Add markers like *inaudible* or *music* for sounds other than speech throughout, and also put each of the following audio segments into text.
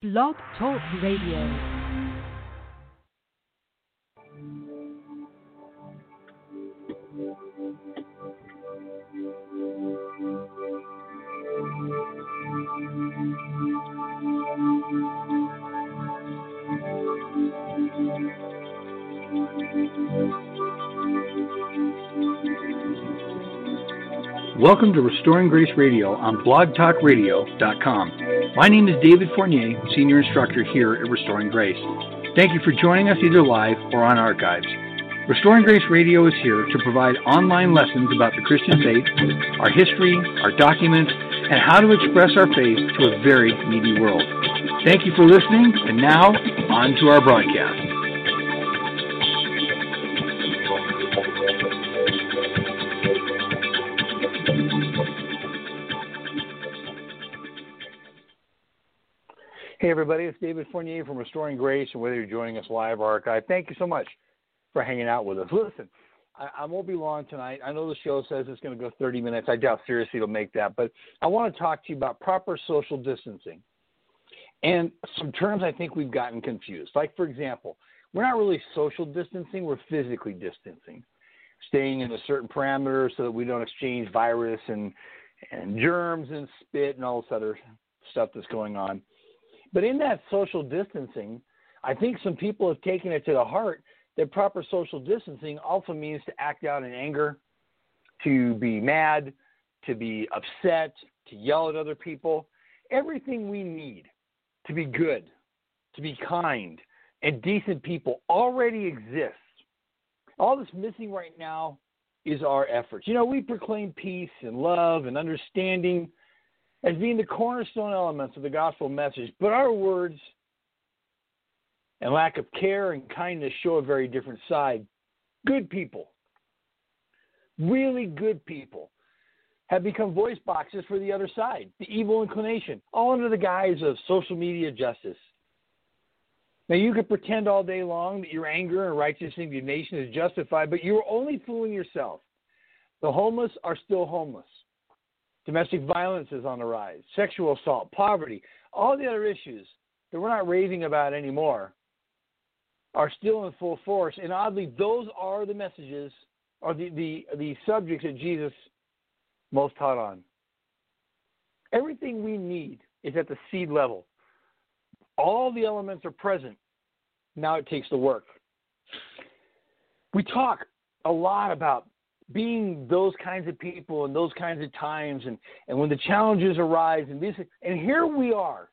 Blog Talk Radio. Welcome to Restoring Grace Radio on blogtalkradio.com. My name is David Fournier, Senior Instructor here at Restoring Grace. Thank you for joining us either live or on archives. Restoring Grace Radio is here to provide online lessons about the Christian faith, our history, our documents, and how to express our faith to a very needy world. Thank you for listening, and now on to our broadcast. Hey, everybody, it's David Fournier from Restoring Grace, and whether you're joining us live or archive, thank you so much for hanging out with us. Listen, I, I won't be long tonight. I know the show says it's going to go 30 minutes. I doubt seriously it'll make that, but I want to talk to you about proper social distancing and some terms I think we've gotten confused. Like, for example, we're not really social distancing, we're physically distancing, staying in a certain parameter so that we don't exchange virus and, and germs and spit and all this other stuff that's going on. But in that social distancing, I think some people have taken it to the heart that proper social distancing also means to act out in anger, to be mad, to be upset, to yell at other people. Everything we need to be good, to be kind, and decent people already exists. All that's missing right now is our efforts. You know, we proclaim peace and love and understanding as being the cornerstone elements of the gospel message, but our words and lack of care and kindness show a very different side. Good people, really good people, have become voice boxes for the other side, the evil inclination, all under the guise of social media justice. Now, you could pretend all day long that your anger and righteous indignation is justified, but you're only fooling yourself. The homeless are still homeless. Domestic violence is on the rise, sexual assault, poverty, all the other issues that we're not raving about anymore are still in full force. And oddly, those are the messages or the, the, the subjects that Jesus most taught on. Everything we need is at the seed level. All the elements are present. Now it takes the work. We talk a lot about being those kinds of people and those kinds of times and, and when the challenges arise and this and here we are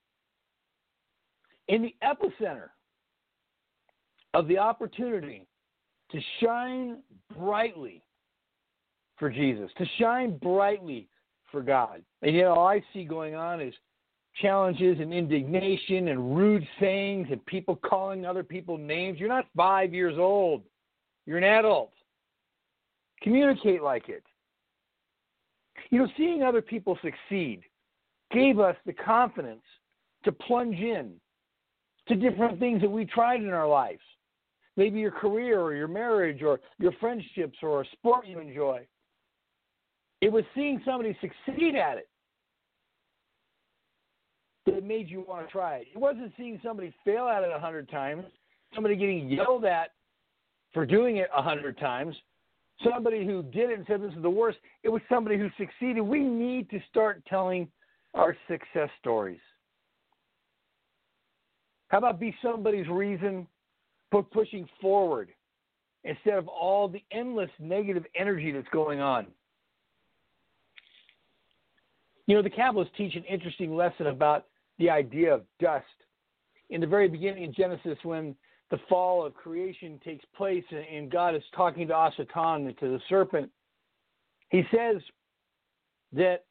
in the epicenter of the opportunity to shine brightly for Jesus, to shine brightly for God. And yet all I see going on is challenges and indignation and rude sayings and people calling other people names. You're not five years old. You're an adult. Communicate like it. You know, seeing other people succeed gave us the confidence to plunge in to different things that we tried in our lives. Maybe your career or your marriage or your friendships or a sport you enjoy. It was seeing somebody succeed at it that made you want to try it. It wasn't seeing somebody fail at it a hundred times, somebody getting yelled at for doing it a hundred times, somebody who did it and said this is the worst. It was somebody who succeeded. We need to start telling our success stories. How about be somebody's reason for pushing forward instead of all the endless negative energy that's going on? You know, the Kabbalists teach an interesting lesson about the idea of dust. In the very beginning in Genesis, when the fall of creation takes place and God is talking to Asatan, to the serpent, he says that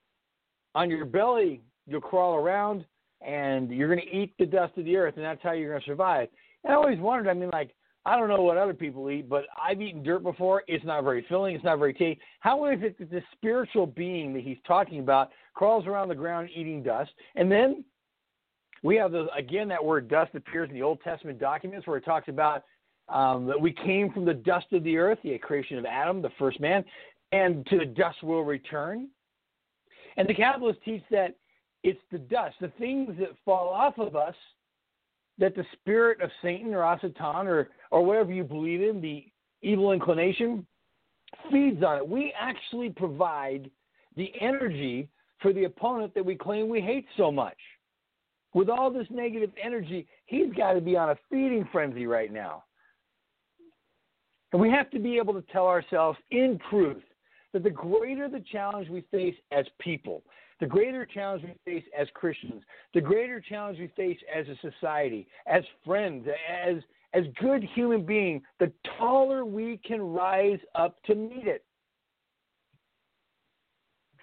on your belly you'll crawl around and you're going to eat the dust of the earth, and that's how you're going to survive. And I always wondered, I mean, like, I don't know what other people eat, but I've eaten dirt before. It's not very filling. It's not very tasty. How is it that the spiritual being that he's talking about crawls around the ground eating dust, and then we have the again that word dust appears in the Old Testament documents where it talks about um, that we came from the dust of the earth, the creation of Adam, the first man, and to the dust will return. And the Kabbalists teach that it's the dust, the things that fall off of us that the spirit of Satan or Asatan or, or whatever you believe in, the evil inclination, feeds on it. We actually provide the energy for the opponent that we claim we hate so much. With all this negative energy, he's got to be on a feeding frenzy right now. And we have to be able to tell ourselves in truth that the greater the challenge we face as people, the greater challenge we face as Christians, the greater challenge we face as a society, as friends, as as good human beings, the taller we can rise up to meet it.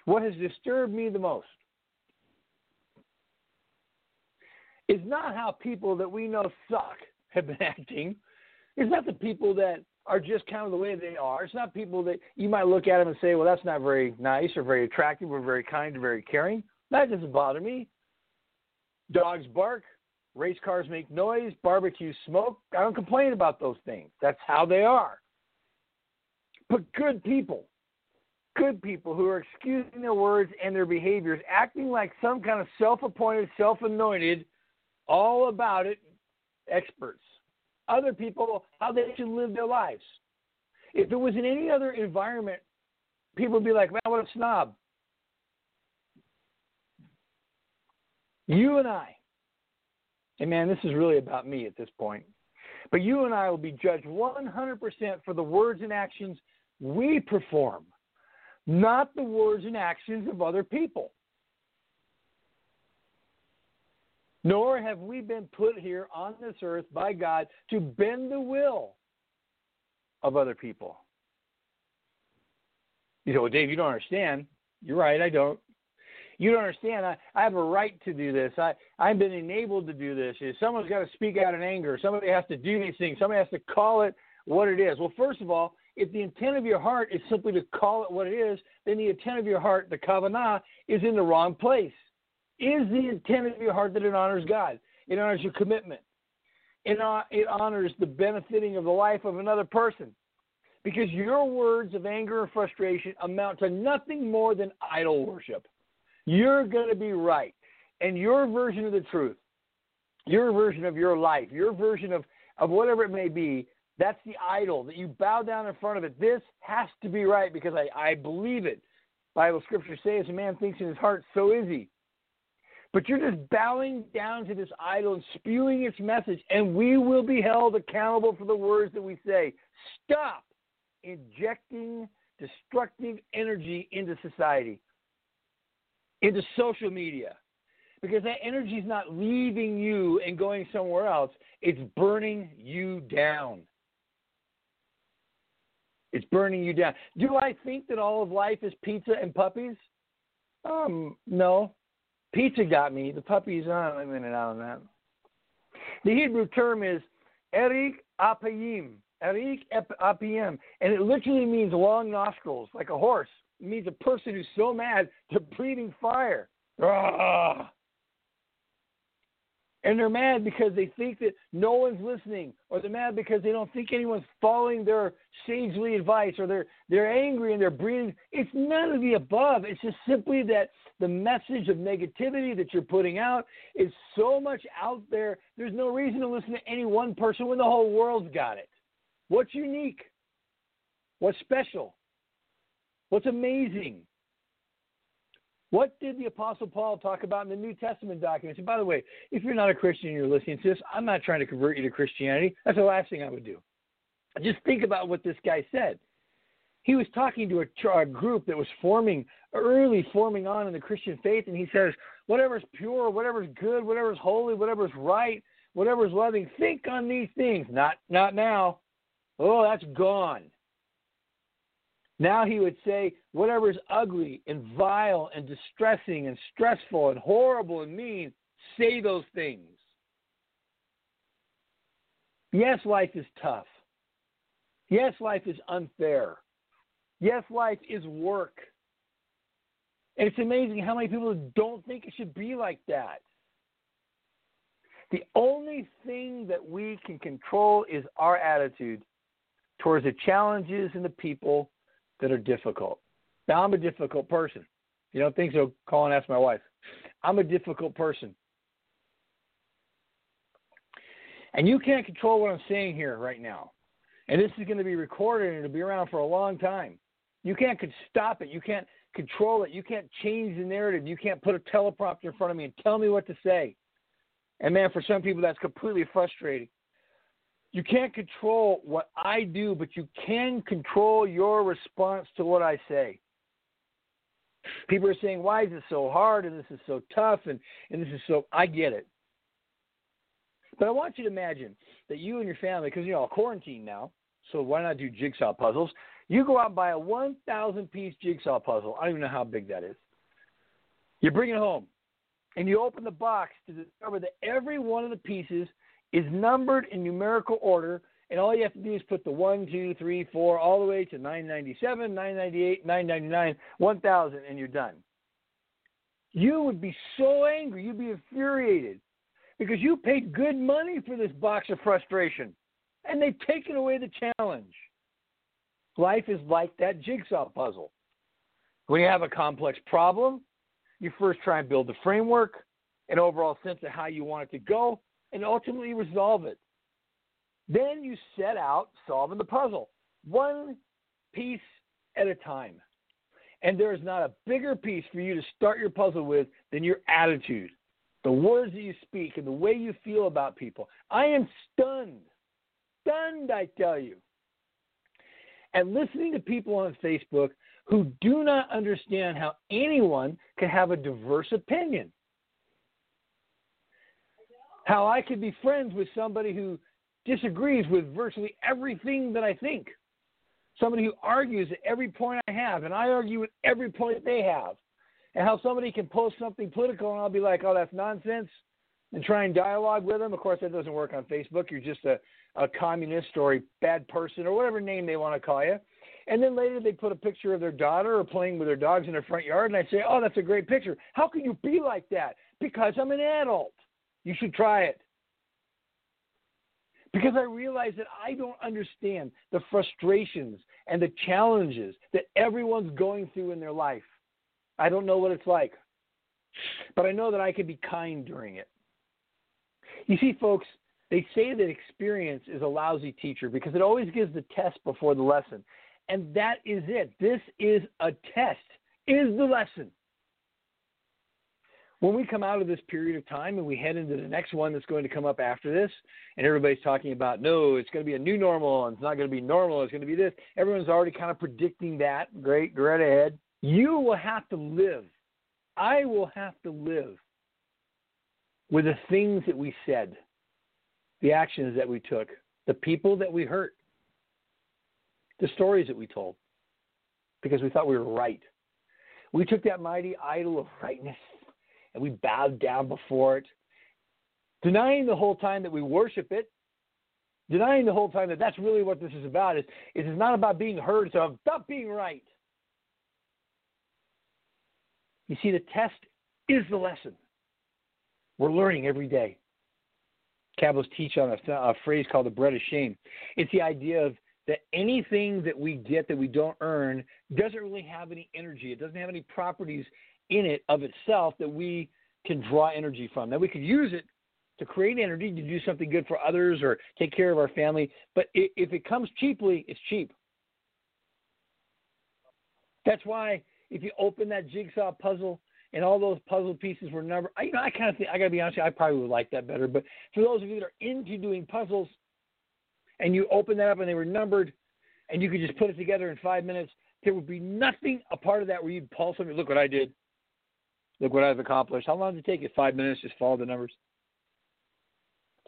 What has disturbed me the most is not how people that we know suck *laughs* have been acting. It's not the people that are just kind of the way they are. It's not people that you might look at them and say, well, that's not very nice or very attractive or very kind or very caring. That doesn't bother me. Dogs bark, race cars make noise, barbecues smoke. I don't complain about those things. That's how they are. But good people, good people who are excusing their words and their behaviors, acting like some kind of self appointed, self anointed, all about it experts other people how they should live their lives. If it was in any other environment, people would be like, man, what a snob. You and I, and man, this is really about me at this point, but you and I will be judged 100% for the words and actions we perform, not the words and actions of other people. Nor have we been put here on this earth by God to bend the will of other people. You well, Dave, you don't understand. You're right, I don't. You don't understand. I, I have a right to do this. I, I've been enabled to do this. Someone's got to speak out in anger. Somebody has to do these things. Somebody has to call it what it is. Well, first of all, if the intent of your heart is simply to call it what it is, then the intent of your heart, the kavanah, is in the wrong place is the intent of your heart that it honors God. It honors your commitment. It, it honors the benefiting of the life of another person. Because your words of anger and frustration amount to nothing more than idol worship. You're going to be right. And your version of the truth, your version of your life, your version of, of whatever it may be, that's the idol that you bow down in front of it. This has to be right because I, I believe it. Bible scripture says a man thinks in his heart, so is he. But you're just bowing down to this idol and spewing its message, and we will be held accountable for the words that we say. Stop injecting destructive energy into society, into social media, because that energy is not leaving you and going somewhere else, it's burning you down. It's burning you down. Do I think that all of life is pizza and puppies? Um, no. Pizza got me. The puppies, I'm in and out on that. The Hebrew term is Erech Apayim. Erech Apayim. And it literally means long nostrils, like a horse. It means a person who's so mad they're breathing fire. Ah! And they're mad because they think that no one's listening, or they're mad because they don't think anyone's following their sagely advice, or they're they're angry and they're breathing. It's none of the above. It's just simply that the message of negativity that you're putting out is so much out there. There's no reason to listen to any one person when the whole world's got it. What's unique? What's special? What's amazing? What did the Apostle Paul talk about in the New Testament documents? And by the way, if you're not a Christian and you're listening to this, I'm not trying to convert you to Christianity. That's the last thing I would do. Just think about what this guy said. He was talking to a, a group that was forming, early forming on in the Christian faith, and he says, whatever's pure, whatever's good, whatever's holy, whatever's right, whatever's loving, think on these things. Not, not now. Oh, that's gone. Now he would say, whatever is ugly and vile and distressing and stressful and horrible and mean, say those things. Yes, life is tough. Yes, life is unfair. Yes, life is work. And it's amazing how many people don't think it should be like that. The only thing that we can control is our attitude towards the challenges and the people that are difficult. Now, I'm a difficult person. You don't think so? Call and ask my wife. I'm a difficult person. And you can't control what I'm saying here right now. And this is going to be recorded and it'll be around for a long time. You can't stop it. You can't control it. You can't change the narrative. You can't put a teleprompter in front of me and tell me what to say. And man, for some people, that's completely frustrating. You can't control what I do, but you can control your response to what I say. People are saying, why is this so hard and this is so tough and, and this is so. I get it. But I want you to imagine that you and your family, because you're all quarantined now, so why not do jigsaw puzzles? You go out and buy a 1,000 piece jigsaw puzzle. I don't even know how big that is. You bring it home and you open the box to discover that every one of the pieces is numbered in numerical order, and all you have to do is put the one, two, three, four, all the way to 997, 998, 999, 1000, and you're done. You would be so angry, you'd be infuriated because you paid good money for this box of frustration, and they've taken away the challenge. Life is like that jigsaw puzzle. When you have a complex problem, you first try and build the framework, an overall sense of how you want it to go, and ultimately resolve it. Then you set out solving the puzzle, one piece at a time. And there is not a bigger piece for you to start your puzzle with than your attitude, the words that you speak, and the way you feel about people. I am stunned, stunned, I tell you. And listening to people on Facebook who do not understand how anyone can have a diverse opinion. How I could be friends with somebody who disagrees with virtually everything that I think. Somebody who argues at every point I have, and I argue with every point they have. And how somebody can post something political and I'll be like, oh, that's nonsense, and try and dialogue with them. Of course, that doesn't work on Facebook. You're just a, a communist or a bad person or whatever name they want to call you. And then later they put a picture of their daughter or playing with their dogs in their front yard, and I say, oh, that's a great picture. How can you be like that? Because I'm an adult. You should try it. Because I realize that I don't understand the frustrations and the challenges that everyone's going through in their life. I don't know what it's like. But I know that I can be kind during it. You see, folks, they say that experience is a lousy teacher because it always gives the test before the lesson. And that is it. This is a test, is the lesson. When we come out of this period of time and we head into the next one that's going to come up after this, and everybody's talking about, no, it's going to be a new normal, and it's not going to be normal, it's going to be this. Everyone's already kind of predicting that. Great, go right ahead. You will have to live. I will have to live with the things that we said, the actions that we took, the people that we hurt, the stories that we told because we thought we were right. We took that mighty idol of rightness and we bowed down before it, denying the whole time that we worship it, denying the whole time that that's really what this is about. Is it is not about being heard, it's about being right. You see, the test is the lesson. We're learning every day. Kabbalists teach on a, a phrase called the bread of shame. It's the idea of that anything that we get that we don't earn doesn't really have any energy. It doesn't have any properties in it of itself that we can draw energy from. That we could use it to create energy to do something good for others or take care of our family. But if it comes cheaply, it's cheap. That's why if you open that jigsaw puzzle and all those puzzle pieces were numbered, I, you know, I kind of think I got to be honest, you, I probably would like that better. But for those of you that are into doing puzzles, and you open that up and they were numbered, and you could just put it together in five minutes, there would be nothing a part of that where you'd pull something. Look what I did. Look what I've accomplished. How long did it take you? Five minutes. Just follow the numbers.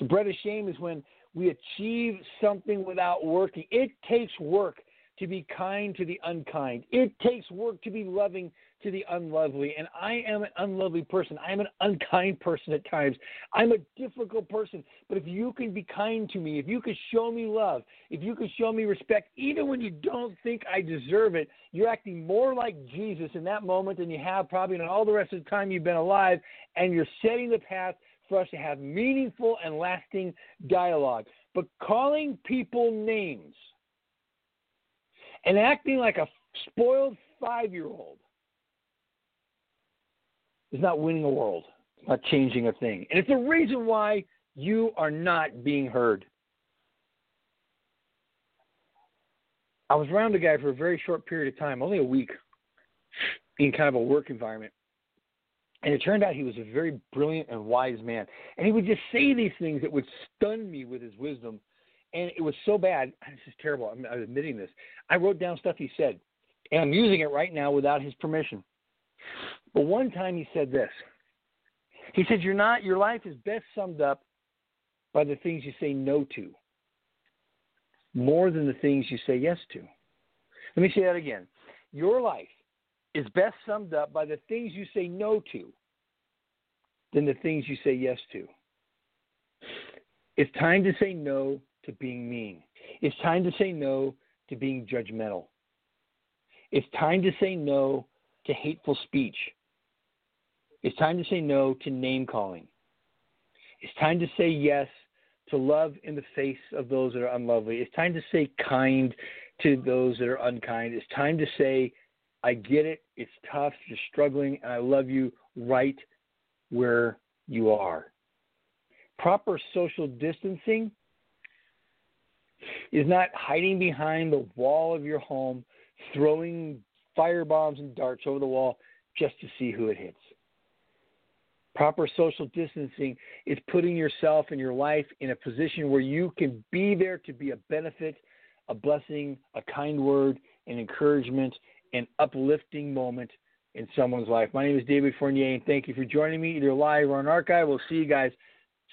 The bread of shame is when we achieve something without working. It takes work to be kind to the unkind. It takes work to be loving to the unlovely. And I am an unlovely person. I am an unkind person at times. I'm a difficult person. But if you can be kind to me, if you can show me love, if you can show me respect, even when you don't think I deserve it, you're acting more like Jesus in that moment than you have probably in all the rest of the time you've been alive. And you're setting the path for us to have meaningful and lasting dialogue. But calling people names and acting like a spoiled five year old is not winning a world, it's not changing a thing. And it's the reason why You are not being heard. I was around a guy for a very short period of time, only a week, in kind of a work environment. And it turned out he was a very brilliant and wise man. And he would just say these things that would stun me with his wisdom. And it was so bad. *sighs* This is terrible. I'm, I'm admitting this. I wrote down stuff he said, and I'm using it right now without his permission. But one time he said this. He said, "You're not. Your life is best summed up by the things you say no to, more than the things you say yes to." Let me say that again. Your life is best summed up by the things you say no to than the things you say yes to. It's time to say no to being mean. It's time to say no to being judgmental. It's time to say no to hateful speech. It's time to say no to name calling. It's time to say yes to love in the face of those that are unlovely. It's time to say kind to those that are unkind. It's time to say I get it. It's tough. You're struggling, and I love you right where you are. Proper social distancing is not hiding behind the wall of your home, throwing fire bombs and darts over the wall just to see who it hits. Proper social distancing is putting yourself and your life in a position where you can be there to be a benefit, a blessing, a kind word, an encouragement, an uplifting moment in someone's life. My name is David Fournier, and thank you for joining me either live or on archive. We'll see you guys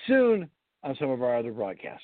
soon on some of our other broadcasts.